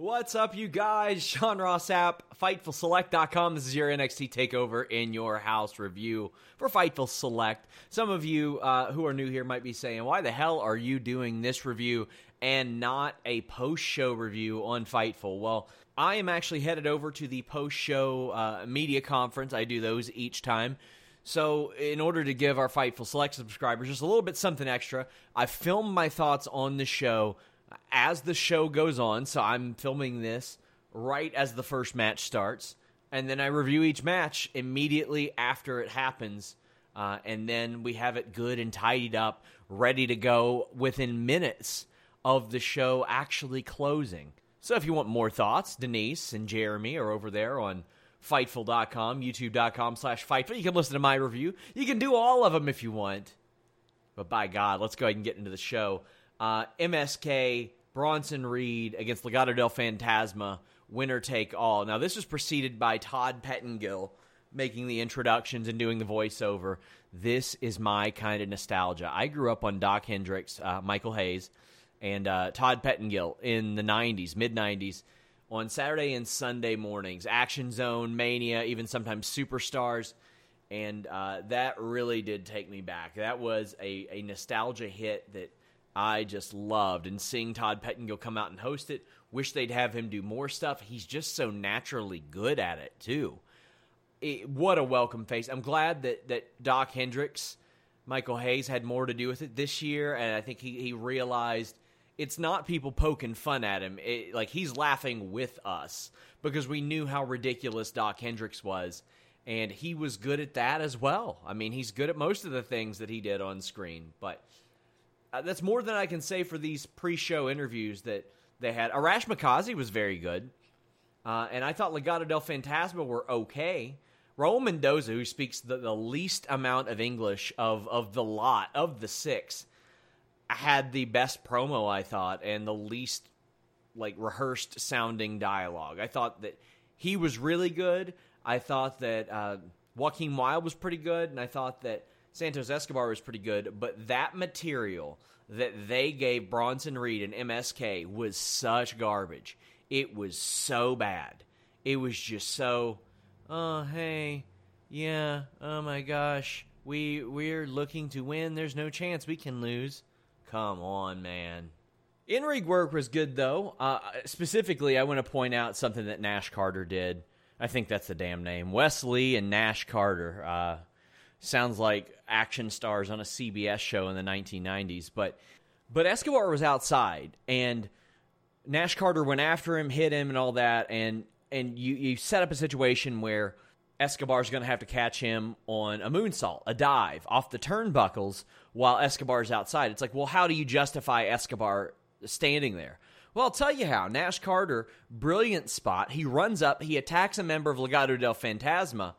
What's up, you guys? Sean Ross Sapp, FightfulSelect.com. This is your NXT Takeover in your house review for Fightful Select. Some of you uh, who are new here might be saying, why the hell are you doing this review and not a post show review on Fightful? Well, I am actually headed over to the post show uh, media conference. I do those each time. So, in order to give our Fightful Select subscribers just a little bit something extra, I filmed my thoughts on the show as the show goes on. So, I'm filming this right as the first match starts. And then I review each match immediately after it happens. Uh, and then we have it good and tidied up, ready to go within minutes of the show actually closing. So, if you want more thoughts, Denise and Jeremy are over there on Fightful.com, YouTube.com slash Fightful. You can listen to my review. You can do all of them if you want. But by God, let's go ahead and get into the show. Uh, MSK, Bronson Reed against Legado del Fantasma, winner take all. Now, this was preceded by Todd Pettengill making the introductions and doing the voiceover. This is my kind of nostalgia. I grew up on Doc Hendrix, uh, Michael Hayes, and uh, Todd Pettengill in the 90s, mid 90s on Saturday and Sunday mornings. Action Zone, Mania, even sometimes Superstars. And uh, that really did take me back. That was a, a nostalgia hit that I just loved. And seeing Todd Pettengill come out and host it, wish they'd have him do more stuff. He's just so naturally good at it, too. It, what a welcome face. I'm glad that, that Doc Hendrix, Michael Hayes, had more to do with it this year. And I think he, he realized it's not people poking fun at him. It, like he's laughing with us because we knew how ridiculous Doc Hendrix was, and he was good at that as well. I mean, he's good at most of the things that he did on screen, but uh, that's more than I can say for these pre-show interviews that they had. Arash Makazi was very good, uh, and I thought Legado del Fantasma were okay. Raul Mendoza, who speaks the, the least amount of English of of the lot of the six had the best promo I thought and the least like rehearsed sounding dialogue. I thought that he was really good. I thought that uh, Joaquin Wilde was pretty good, and I thought that Santos Escobar was pretty good. But that material that they gave Bronson Reed and MSK was such garbage. It was so bad. It was just so. Oh hey, yeah. Oh my gosh, we we're looking to win. There's no chance we can lose. Come on, man. In work was good though. Uh, specifically, I want to point out something that Nash Carter did. I think that's the damn name. Wesley and Nash Carter. Uh, sounds like action stars on a CBS show in the 1990s. But but Escobar was outside, and Nash Carter went after him, hit him, and all that. And and you you set up a situation where Escobar's going to have to catch him on a moonsault, a dive off the turnbuckles while Escobar's outside. It's like, well, how do you justify Escobar standing there? Well, I'll tell you how. Nash Carter, brilliant spot. He runs up, he attacks a member of Legado del Fantasma,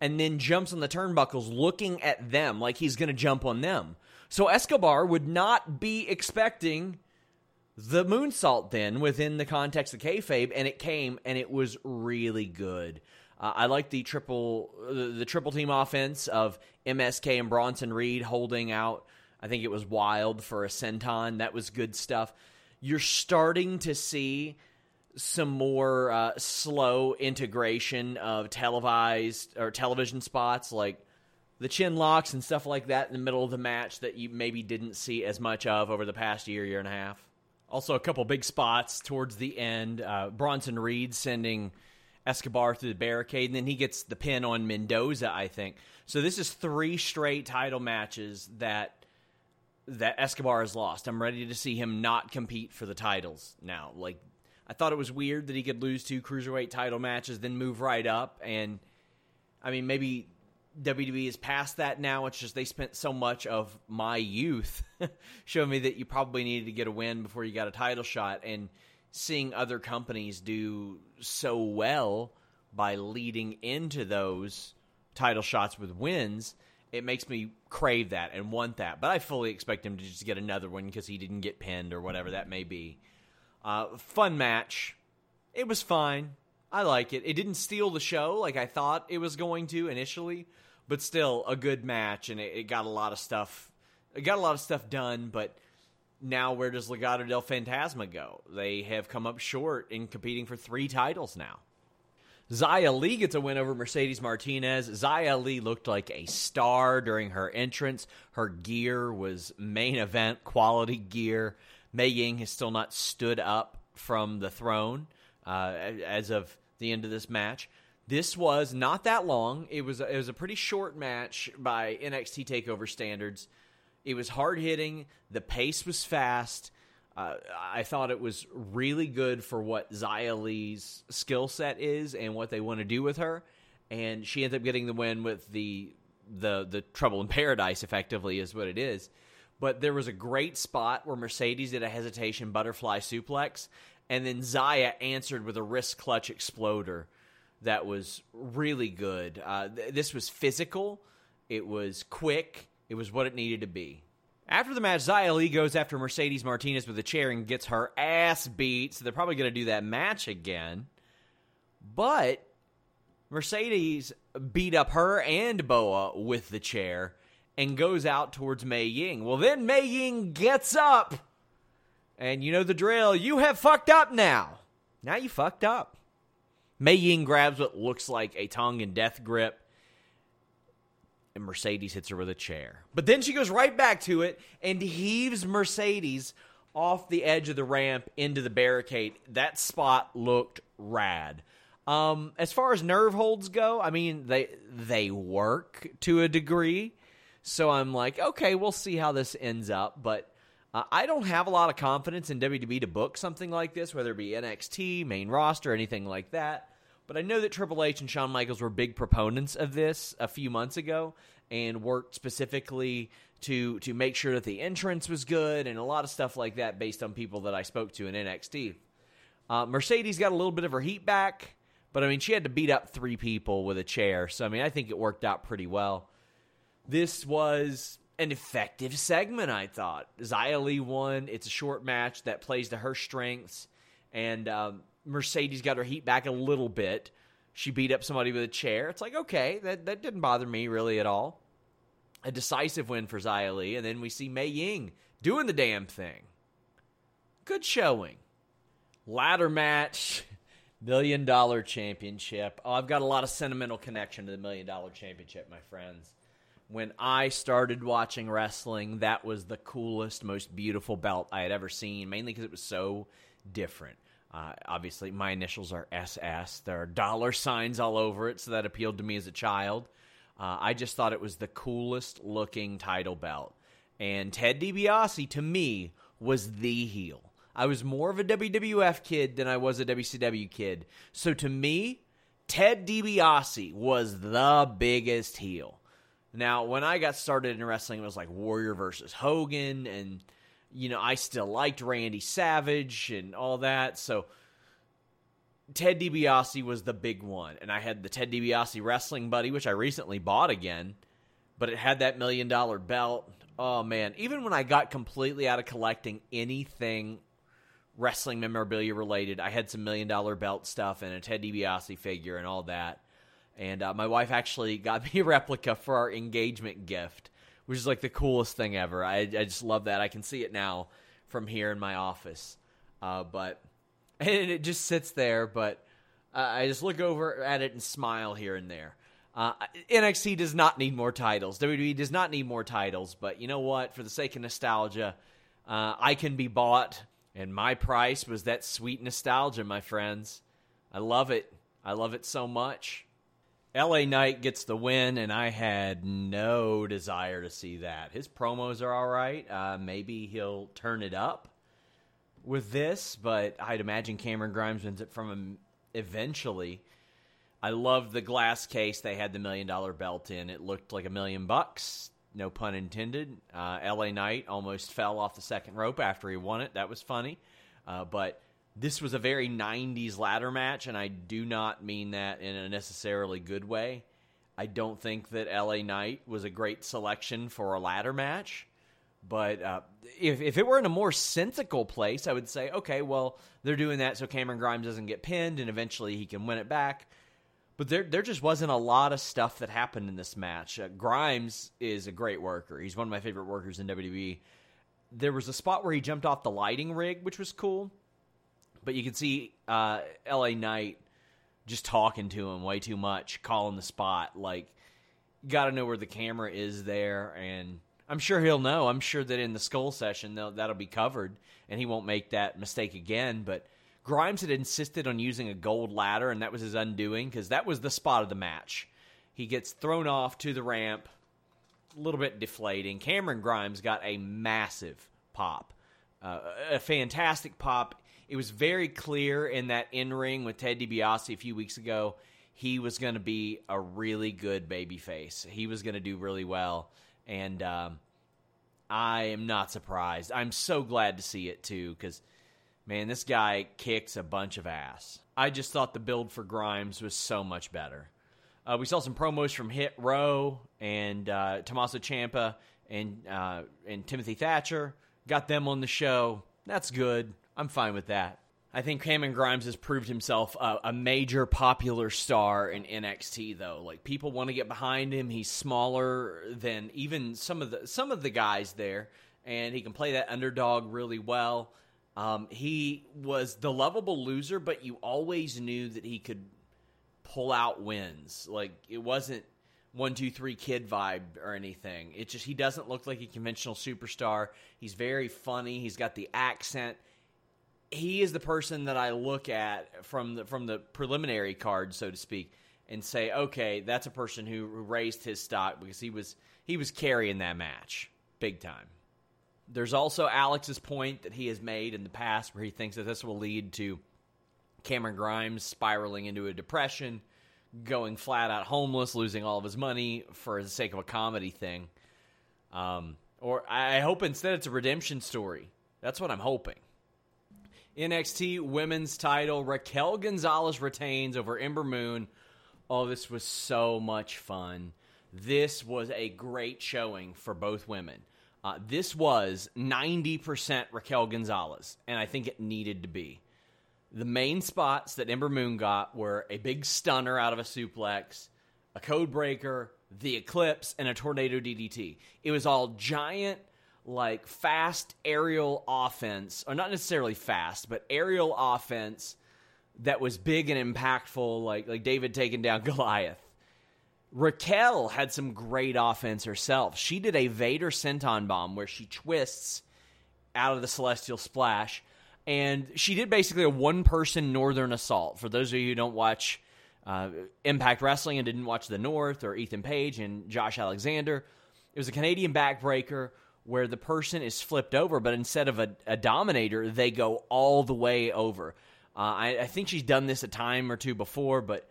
and then jumps on the turnbuckles looking at them like he's going to jump on them. So Escobar would not be expecting the moonsault then within the context of kayfabe, and it came and it was really good. Uh, I like the triple the, the triple team offense of MSK and Bronson Reed holding out. I think it was Wilde for a senton. That was good stuff. You're starting to see some more uh, slow integration of televised or television spots like the chin locks and stuff like that in the middle of the match that you maybe didn't see as much of over the past year, year and a half. Also, a couple big spots towards the end. Uh, Bronson Reed sending Escobar through the barricade, and then he gets the pin on Mendoza, I think. So this is three straight title matches that that Escobar has lost. I'm ready to see him not compete for the titles now. Like I thought it was weird that he could lose two cruiserweight title matches, then move right up. And I mean, maybe WWE is past that now. It's just they spent so much of my youth showing me that you probably needed to get a win before you got a title shot. And seeing other companies do so well by leading into those title shots with wins, it makes me crave that and want that. But I fully expect him to just get another one because he didn't get pinned or whatever that may be. Uh, fun match. It was fine. I like it. It didn't steal the show like I thought it was going to initially, but still a good match, and it, it got a lot of stuff. It got a lot of stuff done, but now where does Legado del Fantasma go? They have come up short in competing for three titles now. Xia Li gets a win over Mercedes Martinez. Xia Li looked like a star during her entrance. Her gear was main event quality gear. Mei Ying has still not stood up from the throne uh, as of the end of this match. This was not that long. It was it was a pretty short match by NXT Takeover standards. It was hard hitting. The pace was fast. Uh, I thought it was really good for what Xia Li's skill set is and what they want to do with her. And she ends up getting the win with the the the trouble in paradise. Effectively, is what it is. But there was a great spot where Mercedes did a hesitation butterfly suplex, and then Xia answered with a wrist clutch exploder that was really good. Uh, th- this was physical. It was quick. It was what it needed to be. After the match, Xia Li goes after Mercedes Martinez with a chair and gets her ass beat, so they're probably going to do that match again. But Mercedes beat up her and Boa with the chair and goes out towards Mei Ying. Well, then Mei Ying gets up. And you know the drill. You have fucked up now. Now you fucked up. Mei Ying grabs what looks like a Tongan death grip and Mercedes hits her with a chair. But then she goes right back to it and heaves Mercedes off the edge of the ramp into the barricade. That spot looked rad. Um, as far as nerve holds go, I mean they they work to a degree. So I'm like, okay, we'll see how this ends up. But uh, I don't have a lot of confidence in WWE to book something like this, whether it be NXT, main roster, anything like that. But I know that Triple H and Shawn Michaels were big proponents of this a few months ago and worked specifically to to make sure that the entrance was good and a lot of stuff like that based on people that I spoke to in NXT. Uh, Mercedes got a little bit of her heat back, but I mean she had to beat up three people with a chair, so I mean I think it worked out pretty well. This was an effective segment, I thought. Xia Li won. It's a short match that plays to her strengths, and um, Mercedes got her heat back a little bit. She beat up somebody with a chair. It's like, okay, that, that didn't bother me really at all. A decisive win for Xia Li, and then we see Mei Ying doing the damn thing. Good showing. Ladder match, million dollar championship. Oh, I've got a lot of sentimental connection to the million dollar championship, my friends. When I started watching wrestling, that was the coolest, most beautiful belt I had ever seen, mainly because it was so different. Uh, obviously, my initials are SS. There are dollar signs all over it, so that appealed to me as a child. Uh, I just thought it was the coolest looking title belt. And Ted DiBiase, to me, was the heel. I was more of a WWF kid than I was a WCW kid. So to me, Ted DiBiase was the biggest heel. Now, when I got started in wrestling, it was like Warrior versus Hogan, and you know, I still liked Randy Savage and all that. So Ted DiBiase was the big one, and I had the Ted DiBiase wrestling buddy, which I recently bought again, but it had that million dollar belt. Oh man, even when I got completely out of collecting anything wrestling memorabilia related. I had some million dollar belt stuff and a Ted DiBiase figure and all that. And uh, my wife actually got me a replica for our engagement gift, which is like the coolest thing ever. I, I just love that. I can see it now from here in my office. Uh, but and it just sits there. But uh, I just look over at it and smile here and there. Uh, NXT does not need more titles. WWE does not need more titles. But you know what? For the sake of nostalgia, uh, I can be bought, and my price was that sweet nostalgia, my friends. I love it. I love it so much. LA Knight gets the win, and I had no desire to see that. His promos are all right. Uh, maybe he'll turn it up with this, but I'd imagine Cameron Grimes wins it from him eventually. I loved the glass case they had the million dollar belt in. It looked like a million bucks, no pun intended. Uh, LA Knight almost fell off the second rope after he won it. That was funny. Uh, but this was a very 90s ladder match, and I do not mean that in a necessarily good way. I don't think that LA Knight was a great selection for a ladder match. But uh, if, if it were in a more sensical place, I would say, okay, well, they're doing that so Cameron Grimes doesn't get pinned and eventually he can win it back. But there, there just wasn't a lot of stuff that happened in this match. Uh, Grimes is a great worker. He's one of my favorite workers in WWE. There was a spot where he jumped off the lighting rig, which was cool. But you could see uh, LA Knight just talking to him way too much, calling the spot. Like, got to know where the camera is there. And I'm sure he'll know. I'm sure that in the skull session that'll be covered, and he won't make that mistake again. But Grimes had insisted on using a gold ladder, and that was his undoing because that was the spot of the match. He gets thrown off to the ramp, a little bit deflating. Cameron Grimes got a massive pop, uh, a fantastic pop. It was very clear in that in ring with Ted DiBiase a few weeks ago. He was going to be a really good babyface. He was going to do really well and um, I am not surprised. I'm so glad to see it too because, man, this guy kicks a bunch of ass. I just thought the build for Grimes was so much better. Uh, we saw some promos from Hit Row and uh, Tommaso Ciampa and uh, and Timothy Thatcher. Got them on the show. That's good. I'm fine with that. I think Cameron Grimes has proved himself a, a, major popular star in NXT though. Like people want to get behind him. He's smaller than even some of the some of the guys there and he can play that underdog really well. Um, he was the lovable loser, but you always knew that he could pull out wins. Like it wasn't one, two, three kid vibe or anything. It just he doesn't look like a conventional superstar. He's very funny. He's got the accent he is the person that I look at from the from the preliminary card, so to speak, and say, okay, that's a person who raised his stock because he was he was carrying that match big time. There's also Alex's point that he has made in the past where he thinks that this will lead to Cameron Grimes spiraling into a depression, going flat out homeless, losing all of his money for the sake of a comedy thing. Um, or I hope instead it's a redemption story. That's what I'm hoping. NXT Women's title. Raquel Gonzalez retains over Ember Moon. Oh, this was so much fun. This was a great showing for both women. Uh, this was 90% Raquel Gonzalez, and I think it needed to be. The main spots that Ember Moon got were a big stunner out of a suplex, a code breaker, the eclipse, and a tornado DDT. It was all giant like fast aerial offense, or not necessarily fast, but aerial offense that was big and impactful, like like David taking down Goliath. Raquel had some great offense herself. She did a Vader senton bomb where she twists out of the celestial splash, and she did basically a one person northern assault. For those of you who don't watch uh, Impact Wrestling and didn't watch the North or Ethan Page and Josh Alexander, it was a Canadian backbreaker where the person is flipped over, but instead of a, a dominator, they go all the way over. Uh, I, I, think she's done this a time or two before, but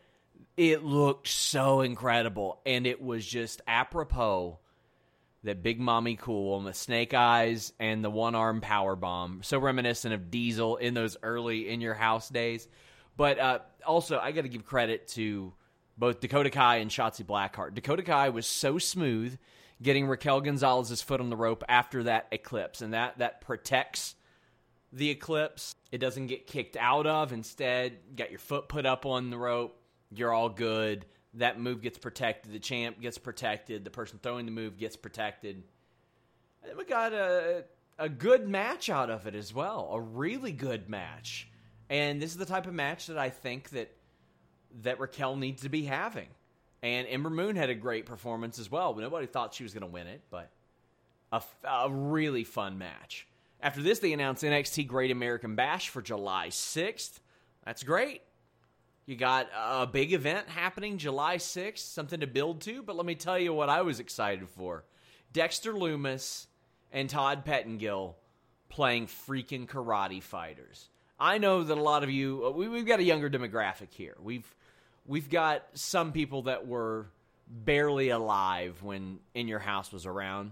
it looked so incredible, and it was just apropos that Big Mami Cool and the Snake Eyes and the one arm power bomb, so reminiscent of Diesel in those early in your house days. But uh, also, I got to give credit to both Dakota Kai and Shotzi Blackheart. Dakota Kai was so smooth getting Raquel Gonzalez's foot on the rope after that eclipse, and that that protects the Eclipse. It doesn't get kicked out of. Instead, got your foot put up on the rope. You're all good. That move gets protected. The champ gets protected. The person throwing the move gets protected. And we got a a good match out of it as well. A really good match. And this is the type of match that I think that that Raquel needs to be having. And Ember Moon had a great performance as well. Nobody thought she was going to win it, but a, a really fun match. After this, they announced NXT Great American Bash for July 6th. That's great. You got a big event happening July 6th, something to build to. But let me tell you what I was excited for Dexter Lumis and Todd Pettengill playing freaking karate fighters. I know that a lot of you, uh, we, we've got a younger demographic here. We've we've got some people that were barely alive when In Your House was around.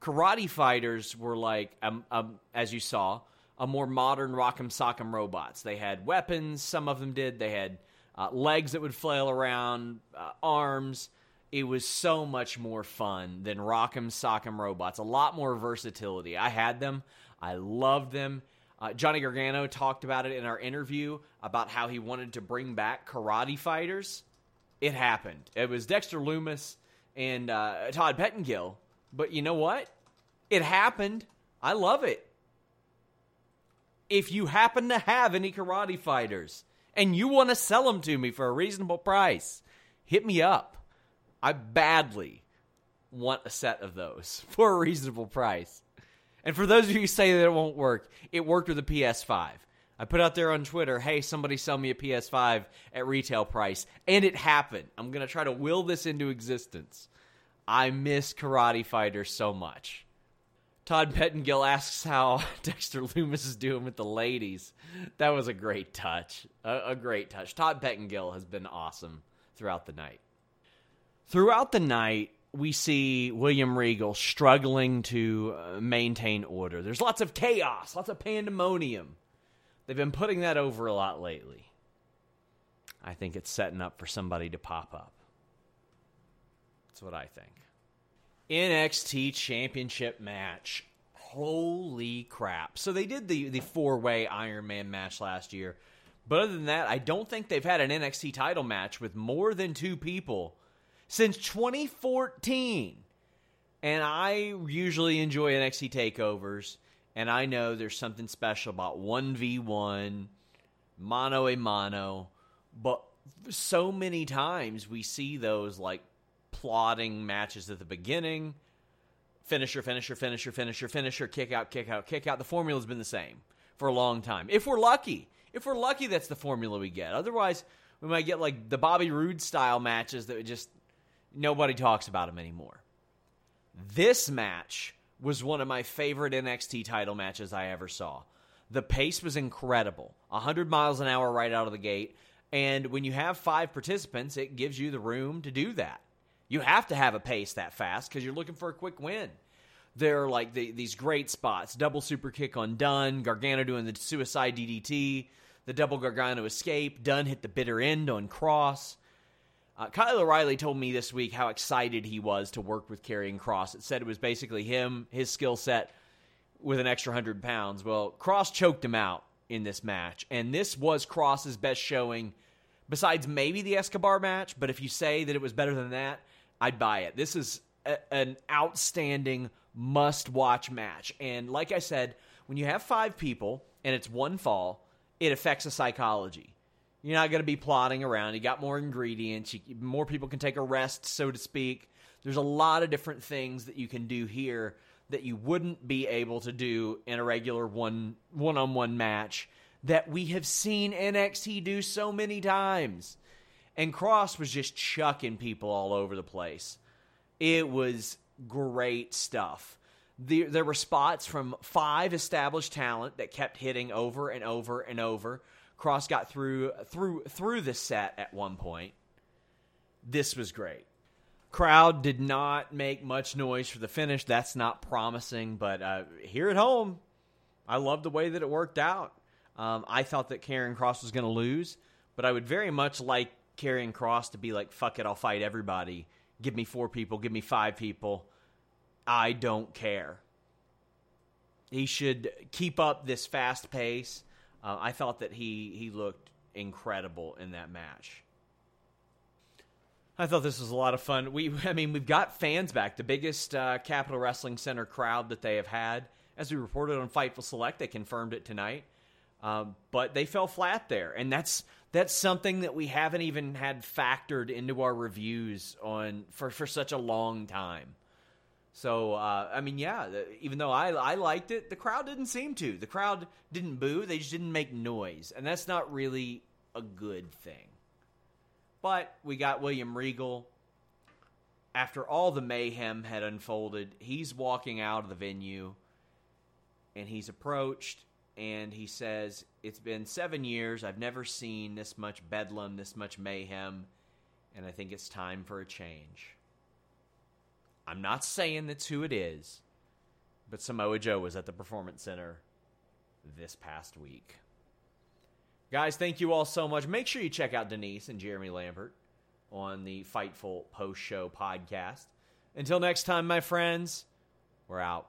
Karate fighters were like, um, um, as you saw, a more modern Rock'em Sock'em robots. They had weapons, some of them did. They had uh, legs that would flail around, uh, arms. It was so much more fun than Rock'em Sock'em robots. A lot more versatility. I had them. I loved them. Uh, Johnny Gargano talked about it in our interview about how he wanted to bring back karate fighters. It happened. It was Dexter Lumis and uh, Todd Pettengill. But you know what? It happened. I love it. If you happen to have any karate fighters and you want to sell them to me for a reasonable price, hit me up. I badly want a set of those for a reasonable price. And for those of you who say that it won't work, it worked with a PS5. I put out there on Twitter, hey, somebody sell me a PS5 at retail price. And it happened. I'm going to try to will this into existence. I miss Karate Fighter so much. Todd Pettengill asks how Dexter Lumis is doing with the ladies. That was a great touch. A, a great touch. Todd Pettengill has been awesome throughout the night. Throughout the night, we see William Regal struggling to uh, maintain order. There's lots of chaos, lots of pandemonium. They've been putting that over a lot lately. I think it's setting up for somebody to pop up. That's what I think. NXT Championship match. Holy crap. So they did the, the four way Iron Man match last year. But other than that, I don't think they've had an NXT title match with more than two people since 2014. And I usually enjoy NXT takeovers, and I know there's something special about 1v1, mano a mano, but so many times we see those like plotting matches at the beginning finisher, finisher, finisher, finisher, finisher, kick out, kick out, kick out. The formula's been the same for a long time. If we're lucky, if we're lucky, that's the formula we get. Otherwise, we might get like the Bobby Roode style matches that would just nobody talks about him anymore. This match was one of my favorite NXT title matches I ever saw. The pace was incredible 100 miles an hour right out of the gate. And when you have five participants, it gives you the room to do that. You have to have a pace that fast because you're looking for a quick win. There are like the, these great spots double super kick on Dunne, Gargano doing the suicide DDT, the double Gargano escape, Dunne hit the bitter end on Kross. Uh, Kyle O'Reilly told me this week how excited he was to work with Karrion Kross. It said it was basically him, his skill set, with an extra 100 pounds. Well, Kross choked him out in this match, and this was Kross's best showing besides maybe the Escobar match. But if you say that it was better than that, I'd buy it. This is a, an outstanding must watch match. And like I said, when you have five people and it's one fall, it affects the psychology. You're not going to be plotting around. You got more ingredients. You, more people can take a rest, so to speak. There's a lot of different things that you can do here that you wouldn't be able to do in a regular one one on one match that we have seen NXT do so many times. And Kross was just chucking people all over the place. It was great stuff. The, there were spots from five established talent that kept hitting over and over and over. Kross got through through through the set at one point. This was great. Crowd did not make much noise for the finish. That's not promising, but uh, here at home, I love the way that it worked out. Um, I thought that Karrion Kross was going to lose, but I would very much like Karrion Kross to be like, "Fuck it, I'll fight everybody. Give me four people, give me five people. I don't care." he should keep up this fast pace. Uh, I thought that he he looked incredible in that match. I thought this was a lot of fun. We, I mean, we've got fans back, the biggest uh, Capitol Wrestling Center crowd that they have had. As we reported on Fightful Select, they confirmed it tonight. Um, but they fell flat there, and that's that's something that we haven't even had factored into our reviews on for for such a long time. So uh, I mean, yeah, even though I I liked it, the crowd didn't seem to. The crowd didn't boo; they just didn't make noise, and that's not really a good thing. But we got William Regal. After all the mayhem had unfolded, he's walking out of the venue and he's approached and he says, It's been seven years. I've never seen this much bedlam, this much mayhem, and I think it's time for a change. I'm not saying that's who it is, but Samoa Joe was at the Performance Center this past week. Guys, thank you all so much. Make sure you check out Denise and Jeremy Lambert on the Fightful Post Show podcast. Until next time, my friends, we're out.